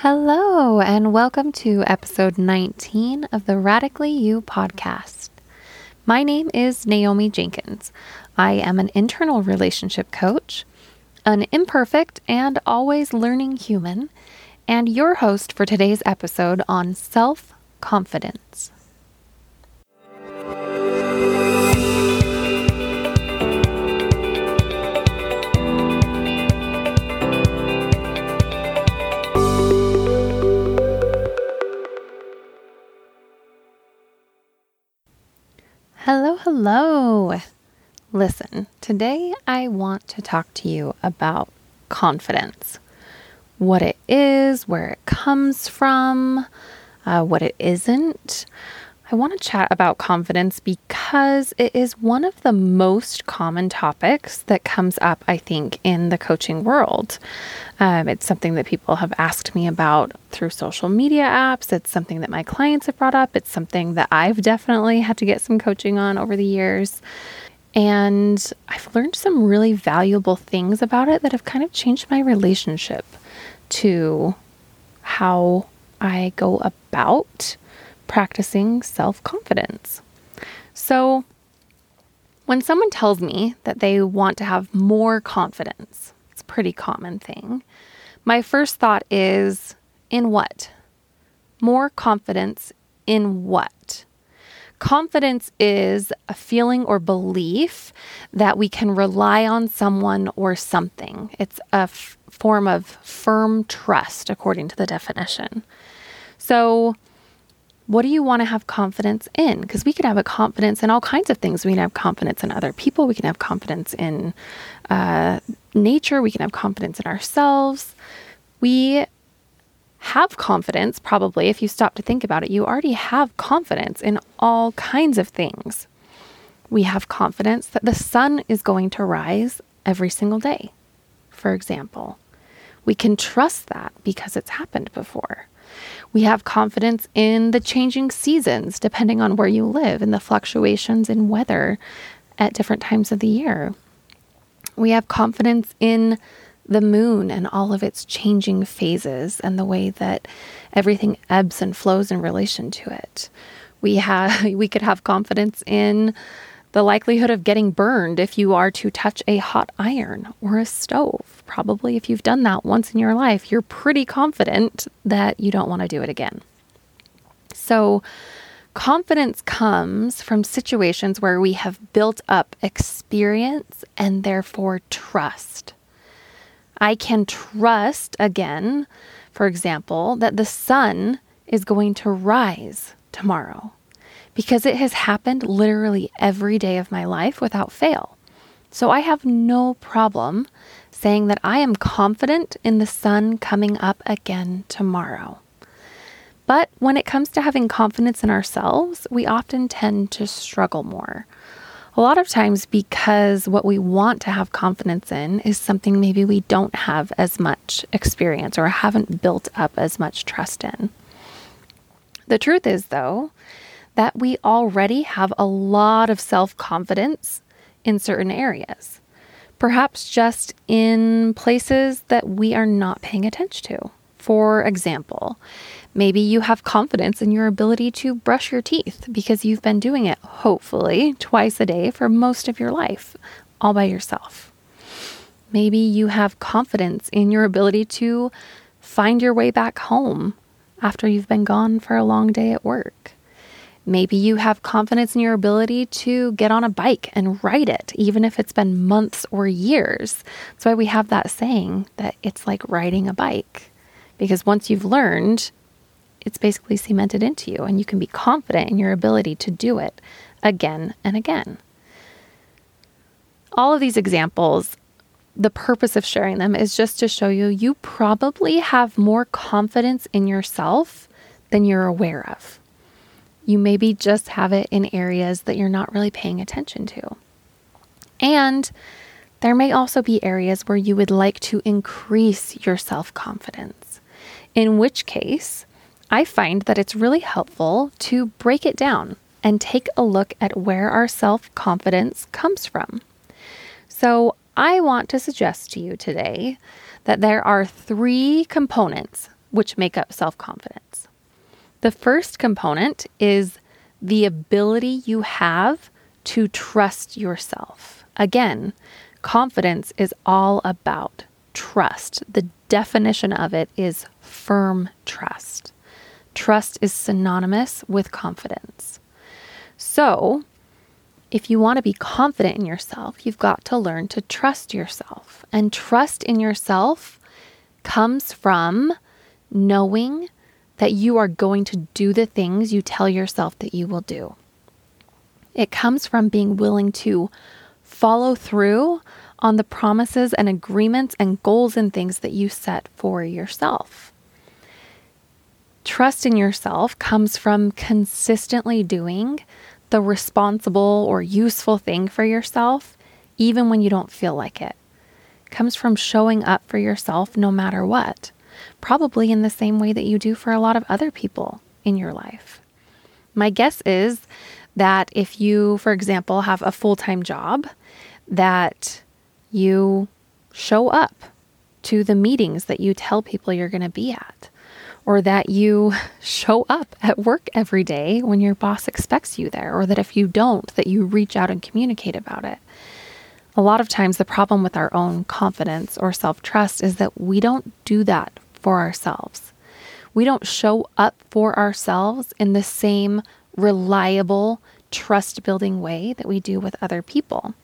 Hello, and welcome to episode 19 of the Radically You podcast. My name is Naomi Jenkins. I am an internal relationship coach, an imperfect and always learning human, and your host for today's episode on self confidence. Hello, hello. Listen, today I want to talk to you about confidence what it is, where it comes from, uh, what it isn't. I want to chat about confidence because it is one of the most common topics that comes up, I think, in the coaching world. Um, it's something that people have asked me about through social media apps. It's something that my clients have brought up. It's something that I've definitely had to get some coaching on over the years. And I've learned some really valuable things about it that have kind of changed my relationship to how I go about practicing self confidence. So, when someone tells me that they want to have more confidence, it's a pretty common thing. My first thought is in what? More confidence in what? Confidence is a feeling or belief that we can rely on someone or something. It's a f- form of firm trust, according to the definition. So, what do you want to have confidence in? Because we could have a confidence in all kinds of things. We can have confidence in other people. We can have confidence in uh, nature. We can have confidence in ourselves. We have confidence, probably, if you stop to think about it, you already have confidence in all kinds of things. We have confidence that the sun is going to rise every single day, for example. We can trust that because it's happened before. We have confidence in the changing seasons, depending on where you live, and the fluctuations in weather at different times of the year. We have confidence in the moon and all of its changing phases and the way that everything ebbs and flows in relation to it. We have we could have confidence in the likelihood of getting burned if you are to touch a hot iron or a stove. Probably if you've done that once in your life, you're pretty confident that you don't want to do it again. So, confidence comes from situations where we have built up experience and therefore trust. I can trust again, for example, that the sun is going to rise tomorrow because it has happened literally every day of my life without fail. So I have no problem saying that I am confident in the sun coming up again tomorrow. But when it comes to having confidence in ourselves, we often tend to struggle more. A lot of times, because what we want to have confidence in is something maybe we don't have as much experience or haven't built up as much trust in. The truth is, though, that we already have a lot of self confidence in certain areas, perhaps just in places that we are not paying attention to. For example, maybe you have confidence in your ability to brush your teeth because you've been doing it, hopefully, twice a day for most of your life, all by yourself. Maybe you have confidence in your ability to find your way back home after you've been gone for a long day at work. Maybe you have confidence in your ability to get on a bike and ride it, even if it's been months or years. That's why we have that saying that it's like riding a bike. Because once you've learned, it's basically cemented into you, and you can be confident in your ability to do it again and again. All of these examples, the purpose of sharing them is just to show you you probably have more confidence in yourself than you're aware of. You maybe just have it in areas that you're not really paying attention to. And there may also be areas where you would like to increase your self confidence, in which case, I find that it's really helpful to break it down and take a look at where our self confidence comes from. So, I want to suggest to you today that there are three components which make up self confidence. The first component is the ability you have to trust yourself. Again, confidence is all about trust. The definition of it is firm trust. Trust is synonymous with confidence. So, if you want to be confident in yourself, you've got to learn to trust yourself. And trust in yourself comes from knowing that you are going to do the things you tell yourself that you will do. It comes from being willing to follow through on the promises and agreements and goals and things that you set for yourself. Trust in yourself comes from consistently doing the responsible or useful thing for yourself, even when you don't feel like it. it comes from showing up for yourself no matter what probably in the same way that you do for a lot of other people in your life. My guess is that if you, for example, have a full time job, that you show up to the meetings that you tell people you're going to be at, or that you show up at work every day when your boss expects you there, or that if you don't, that you reach out and communicate about it. A lot of times, the problem with our own confidence or self trust is that we don't do that for ourselves. We don't show up for ourselves in the same reliable, trust building way that we do with other people.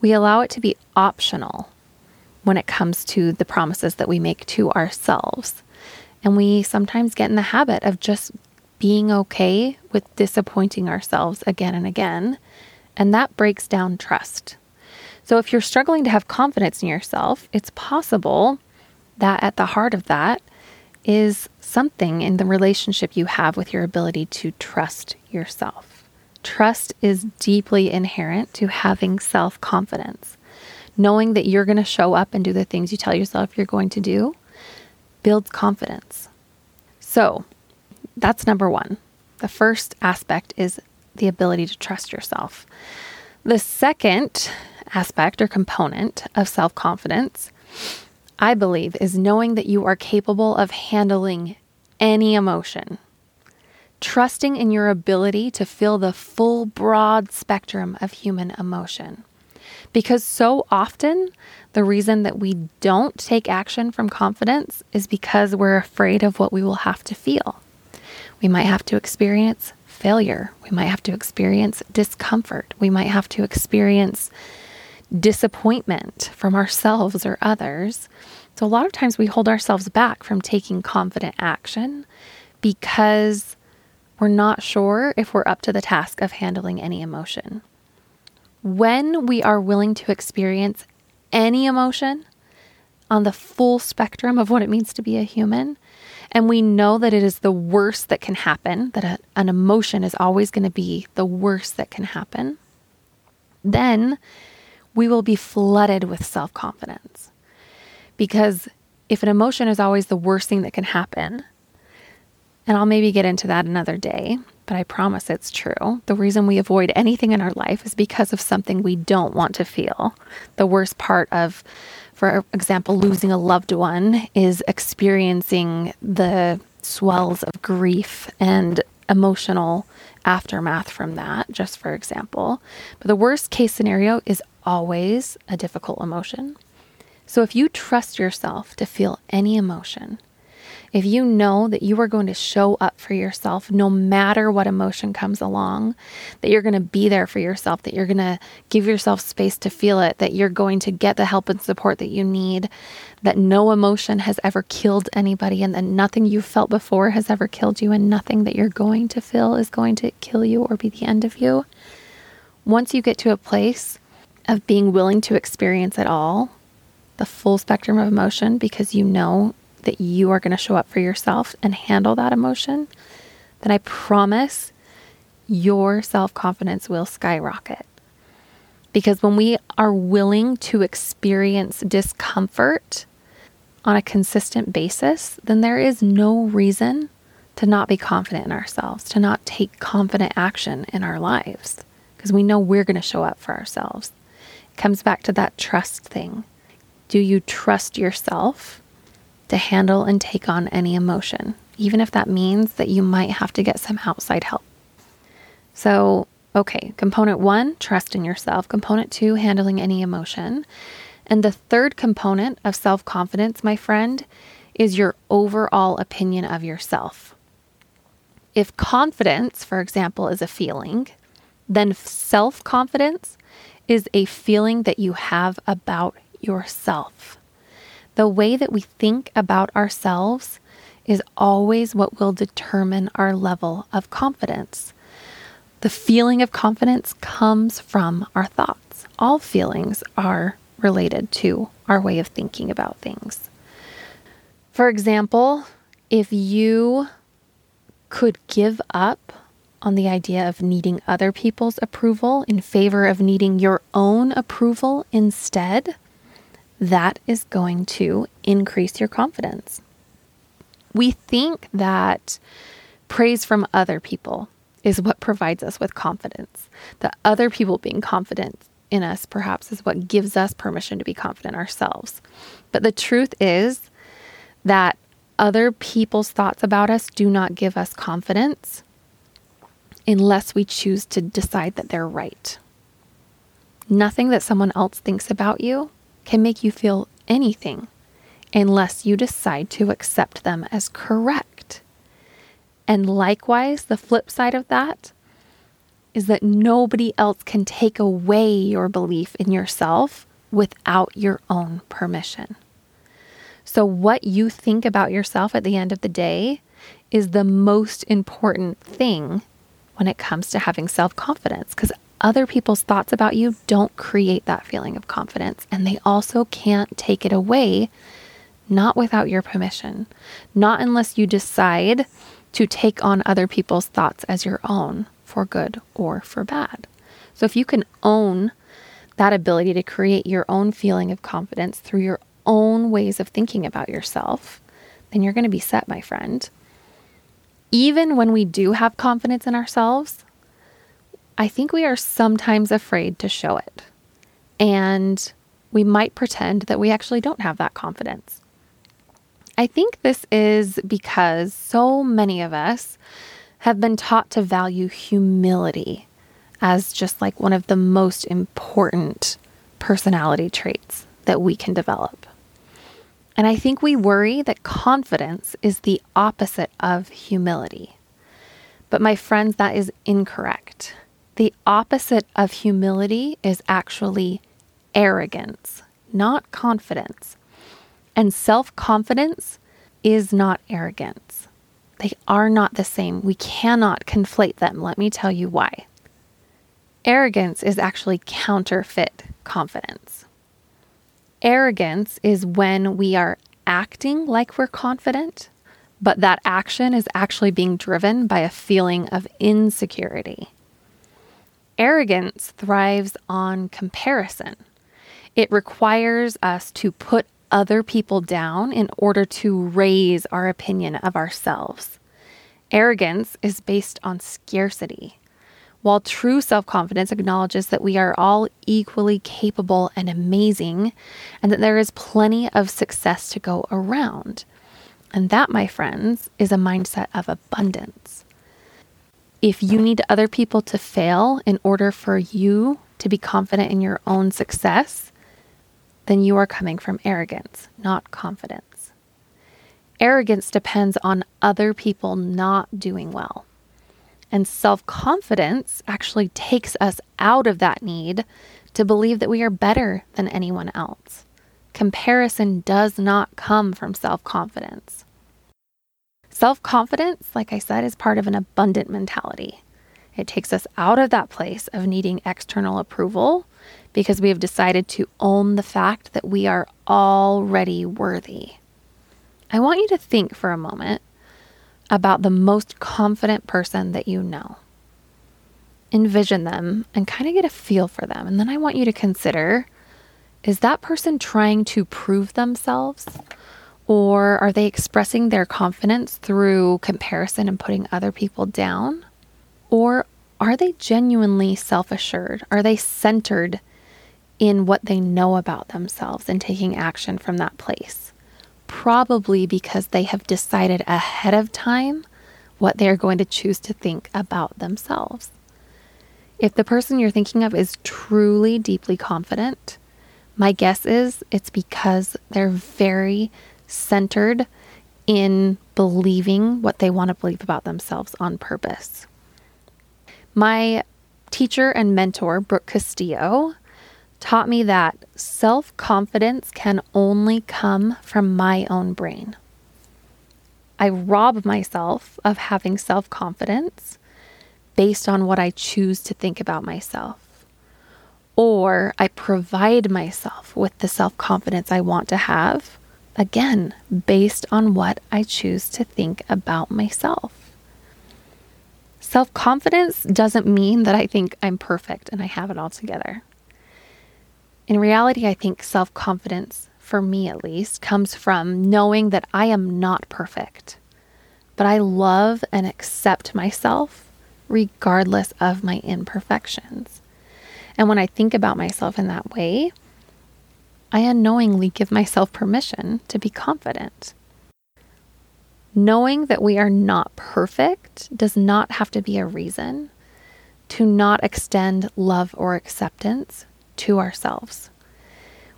We allow it to be optional when it comes to the promises that we make to ourselves. And we sometimes get in the habit of just being okay with disappointing ourselves again and again. And that breaks down trust. So if you're struggling to have confidence in yourself, it's possible that at the heart of that is something in the relationship you have with your ability to trust yourself. Trust is deeply inherent to having self confidence. Knowing that you're going to show up and do the things you tell yourself you're going to do builds confidence. So, that's number one. The first aspect is the ability to trust yourself. The second aspect or component of self confidence I believe, is knowing that you are capable of handling any emotion. Trusting in your ability to feel the full, broad spectrum of human emotion. Because so often, the reason that we don't take action from confidence is because we're afraid of what we will have to feel. We might have to experience failure. We might have to experience discomfort. We might have to experience disappointment from ourselves or others. So, a lot of times we hold ourselves back from taking confident action because we're not sure if we're up to the task of handling any emotion. When we are willing to experience any emotion on the full spectrum of what it means to be a human, and we know that it is the worst that can happen, that a, an emotion is always going to be the worst that can happen, then we will be flooded with self confidence. Because if an emotion is always the worst thing that can happen, and I'll maybe get into that another day, but I promise it's true. The reason we avoid anything in our life is because of something we don't want to feel. The worst part of, for example, losing a loved one is experiencing the swells of grief and emotional aftermath from that, just for example. But the worst case scenario is always a difficult emotion. So if you trust yourself to feel any emotion, if you know that you are going to show up for yourself no matter what emotion comes along, that you're going to be there for yourself, that you're going to give yourself space to feel it, that you're going to get the help and support that you need, that no emotion has ever killed anybody, and that nothing you felt before has ever killed you, and nothing that you're going to feel is going to kill you or be the end of you. Once you get to a place of being willing to experience it all, the full spectrum of emotion, because you know that you are going to show up for yourself and handle that emotion, then I promise your self confidence will skyrocket. Because when we are willing to experience discomfort on a consistent basis, then there is no reason to not be confident in ourselves, to not take confident action in our lives, because we know we're going to show up for ourselves comes back to that trust thing. Do you trust yourself to handle and take on any emotion, even if that means that you might have to get some outside help. So, okay, component one, trust in yourself. Component two, handling any emotion. And the third component of self confidence, my friend, is your overall opinion of yourself. If confidence, for example, is a feeling, then self confidence is a feeling that you have about yourself. The way that we think about ourselves is always what will determine our level of confidence. The feeling of confidence comes from our thoughts. All feelings are related to our way of thinking about things. For example, if you could give up on the idea of needing other people's approval in favor of needing your own approval instead, that is going to increase your confidence. We think that praise from other people is what provides us with confidence. That other people being confident in us perhaps is what gives us permission to be confident ourselves. But the truth is that other people's thoughts about us do not give us confidence unless we choose to decide that they're right. Nothing that someone else thinks about you can make you feel anything unless you decide to accept them as correct. And likewise, the flip side of that is that nobody else can take away your belief in yourself without your own permission. So, what you think about yourself at the end of the day is the most important thing when it comes to having self confidence because other people's thoughts about you don't create that feeling of confidence, and they also can't take it away, not without your permission, not unless you decide to take on other people's thoughts as your own for good or for bad. So if you can own that ability to create your own feeling of confidence through your own ways of thinking about yourself, then you're going to be set, my friend. Even when we do have confidence in ourselves, I think we are sometimes afraid to show it. And we might pretend that we actually don't have that confidence. I think this is because so many of us have been taught to value humility as just like one of the most important personality traits that we can develop. And I think we worry that confidence is the opposite of humility. But my friends, that is incorrect. The opposite of humility is actually arrogance, not confidence. And self confidence is not arrogance. They are not the same. We cannot conflate them. Let me tell you why. Arrogance is actually counterfeit confidence. Arrogance is when we are acting like we're confident, but that action is actually being driven by a feeling of insecurity. Arrogance thrives on comparison. It requires us to put other people down in order to raise our opinion of ourselves. Arrogance is based on scarcity, while true self confidence acknowledges that we are all equally capable and amazing, and that there is plenty of success to go around. And that, my friends, is a mindset of abundance if you need other people to fail in order for you to be confident in your own success, then you are coming from arrogance, not confidence. Arrogance depends on other people not doing well. And self confidence actually takes us out of that need to believe that we are better than anyone else. Comparison does not come from self confidence. Self confidence, like I said, is part of an abundant mentality. It takes us out of that place of needing external approval because we have decided to own the fact that we are already worthy. I want you to think for a moment about the most confident person that you know. Envision them and kind of get a feel for them. And then I want you to consider is that person trying to prove themselves? Or are they expressing their confidence through comparison and putting other people down? Or are they genuinely self assured? Are they centered in what they know about themselves and taking action from that place? Probably because they have decided ahead of time what they are going to choose to think about themselves. If the person you're thinking of is truly deeply confident, my guess is it's because they're very centered in believing what they want to believe about themselves on purpose. My teacher and mentor, Brooke Castillo, taught me that self confidence can only come from my own brain. I rob myself of having self confidence based on what I choose to think about myself. Or I provide myself with the self confidence I want to have, again, based on what I choose to think about myself. Self confidence doesn't mean that I think I'm perfect and I have it all together. In reality, I think self confidence, for me at least, comes from knowing that I am not perfect, but I love and accept myself regardless of my imperfections. And when I think about myself in that way, I unknowingly give myself permission to be confident. Knowing that we are not perfect does not have to be a reason to not extend love or acceptance to ourselves.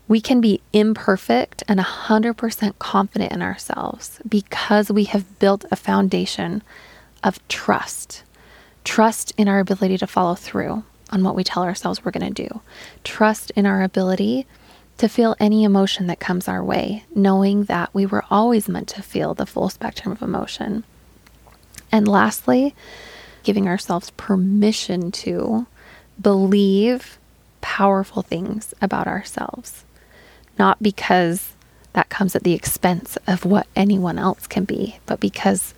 We can be imperfect and 100% confident in ourselves because we have built a foundation of trust. Trust in our ability to follow through on what we tell ourselves we're going to do. Trust in our ability to feel any emotion that comes our way, knowing that we were always meant to feel the full spectrum of emotion. And lastly, giving ourselves permission to believe powerful things about ourselves, not because that comes at the expense of what anyone else can be, but because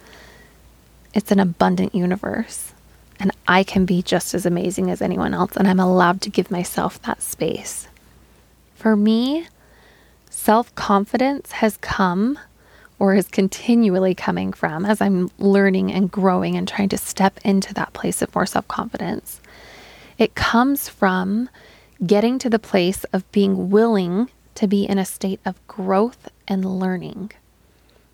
it's an abundant universe and I can be just as amazing as anyone else, and I'm allowed to give myself that space. For me, self confidence has come or is continually coming from as I'm learning and growing and trying to step into that place of more self confidence. It comes from getting to the place of being willing to be in a state of growth and learning.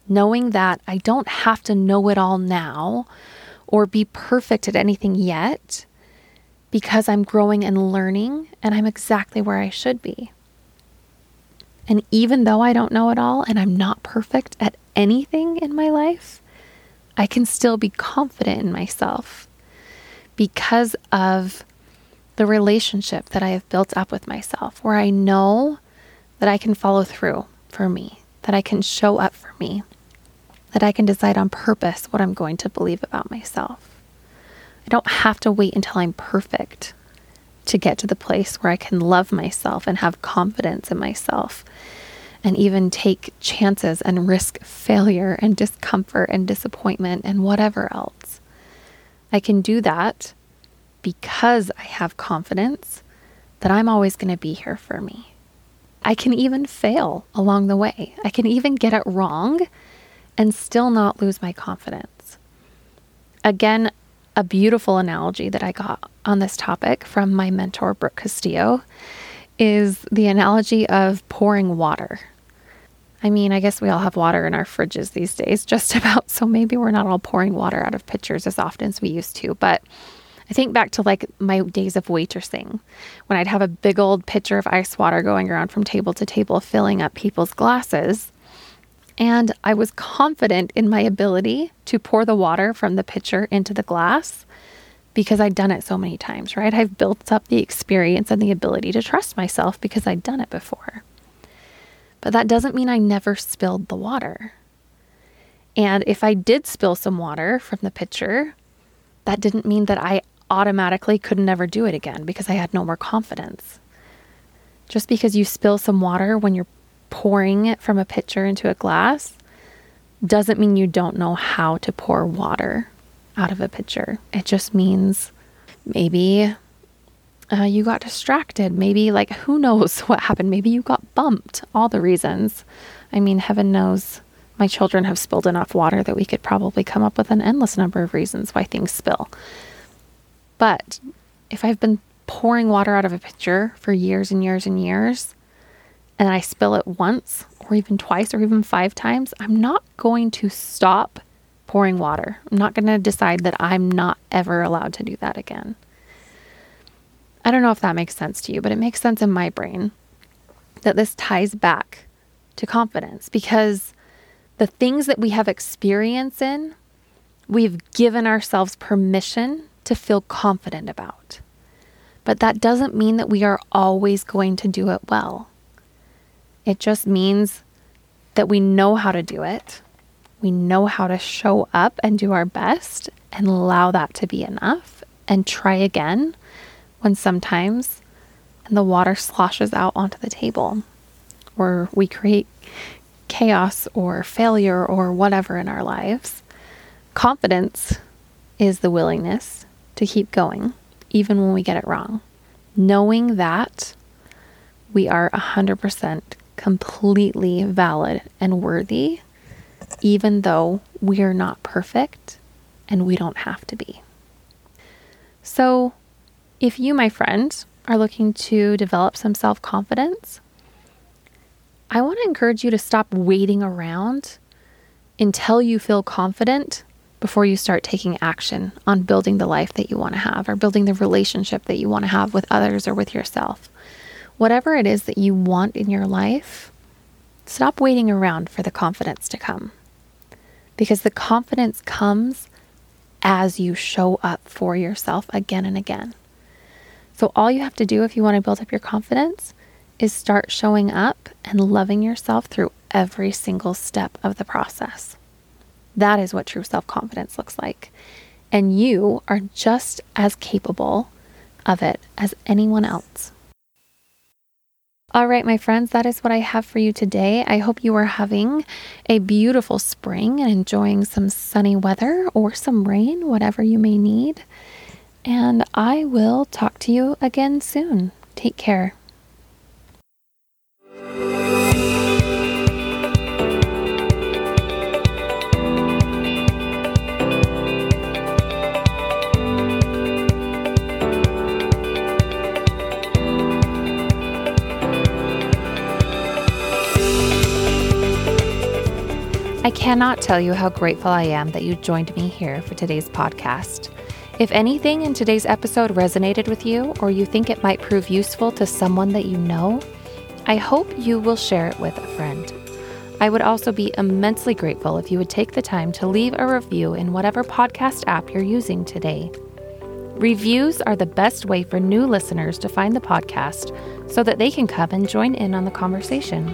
Knowing that I don't have to know it all now or be perfect at anything yet because I'm growing and learning and I'm exactly where I should be. And even though I don't know it all and I'm not perfect at anything in my life, I can still be confident in myself because of the relationship that I have built up with myself, where I know that I can follow through for me, that I can show up for me, that I can decide on purpose what I'm going to believe about myself. I don't have to wait until I'm perfect to get to the place where I can love myself and have confidence in myself and even take chances and risk failure and discomfort and disappointment and whatever else. I can do that because I have confidence that I'm always going to be here for me. I can even fail along the way. I can even get it wrong and still not lose my confidence. Again, a beautiful analogy that I got on this topic from my mentor, Brooke Castillo, is the analogy of pouring water. I mean, I guess we all have water in our fridges these days, just about. So maybe we're not all pouring water out of pitchers as often as we used to. But I think back to like my days of waitressing when I'd have a big old pitcher of ice water going around from table to table, filling up people's glasses. And I was confident in my ability to pour the water from the pitcher into the glass because I'd done it so many times, right? I've built up the experience and the ability to trust myself because I'd done it before. But that doesn't mean I never spilled the water. And if I did spill some water from the pitcher, that didn't mean that I automatically could never do it again because I had no more confidence. Just because you spill some water when you're pouring it from a pitcher into a glass doesn't mean you don't know how to pour water out of a pitcher. It just means maybe uh, you got distracted. Maybe, like, who knows what happened? Maybe you got bumped. All the reasons. I mean, heaven knows my children have spilled enough water that we could probably come up with an endless number of reasons why things spill. But if I've been pouring water out of a pitcher for years and years and years, and I spill it once or even twice or even five times, I'm not going to stop pouring water. I'm not going to decide that I'm not ever allowed to do that again. I don't know if that makes sense to you, but it makes sense in my brain that this ties back to confidence because the things that we have experience in, we've given ourselves permission to feel confident about. But that doesn't mean that we are always going to do it well. It just means that we know how to do it. We know how to show up and do our best and allow that to be enough and try again when sometimes the water sloshes out onto the table or we create chaos or failure or whatever in our lives. Confidence is the willingness to keep going even when we get it wrong. Knowing that we are 100% completely valid and worthy, even though we are not perfect and we don't have to be. So, if you, my friend, are looking to develop some self confidence, I want to encourage you to stop waiting around until you feel confident before you start taking action on building the life that you want to have or building the relationship that you want to have with others or with yourself. Whatever it is that you want in your life, stop waiting around for the confidence to come. Because the confidence comes as you show up for yourself again and again. So, all you have to do if you want to build up your confidence is start showing up and loving yourself through every single step of the process. That is what true self confidence looks like. And you are just as capable of it as anyone else. All right, my friends, that is what I have for you today. I hope you are having a beautiful spring and enjoying some sunny weather or some rain, whatever you may need. And I will talk to you again soon. Take care. I cannot tell you how grateful I am that you joined me here for today's podcast. If anything in today's episode resonated with you or you think it might prove useful to someone that you know, I hope you will share it with a friend. I would also be immensely grateful if you would take the time to leave a review in whatever podcast app you're using today. Reviews are the best way for new listeners to find the podcast so that they can come and join in on the conversation.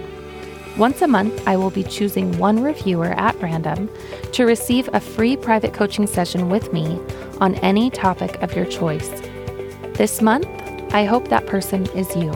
Once a month, I will be choosing one reviewer at random to receive a free private coaching session with me on any topic of your choice. This month, I hope that person is you.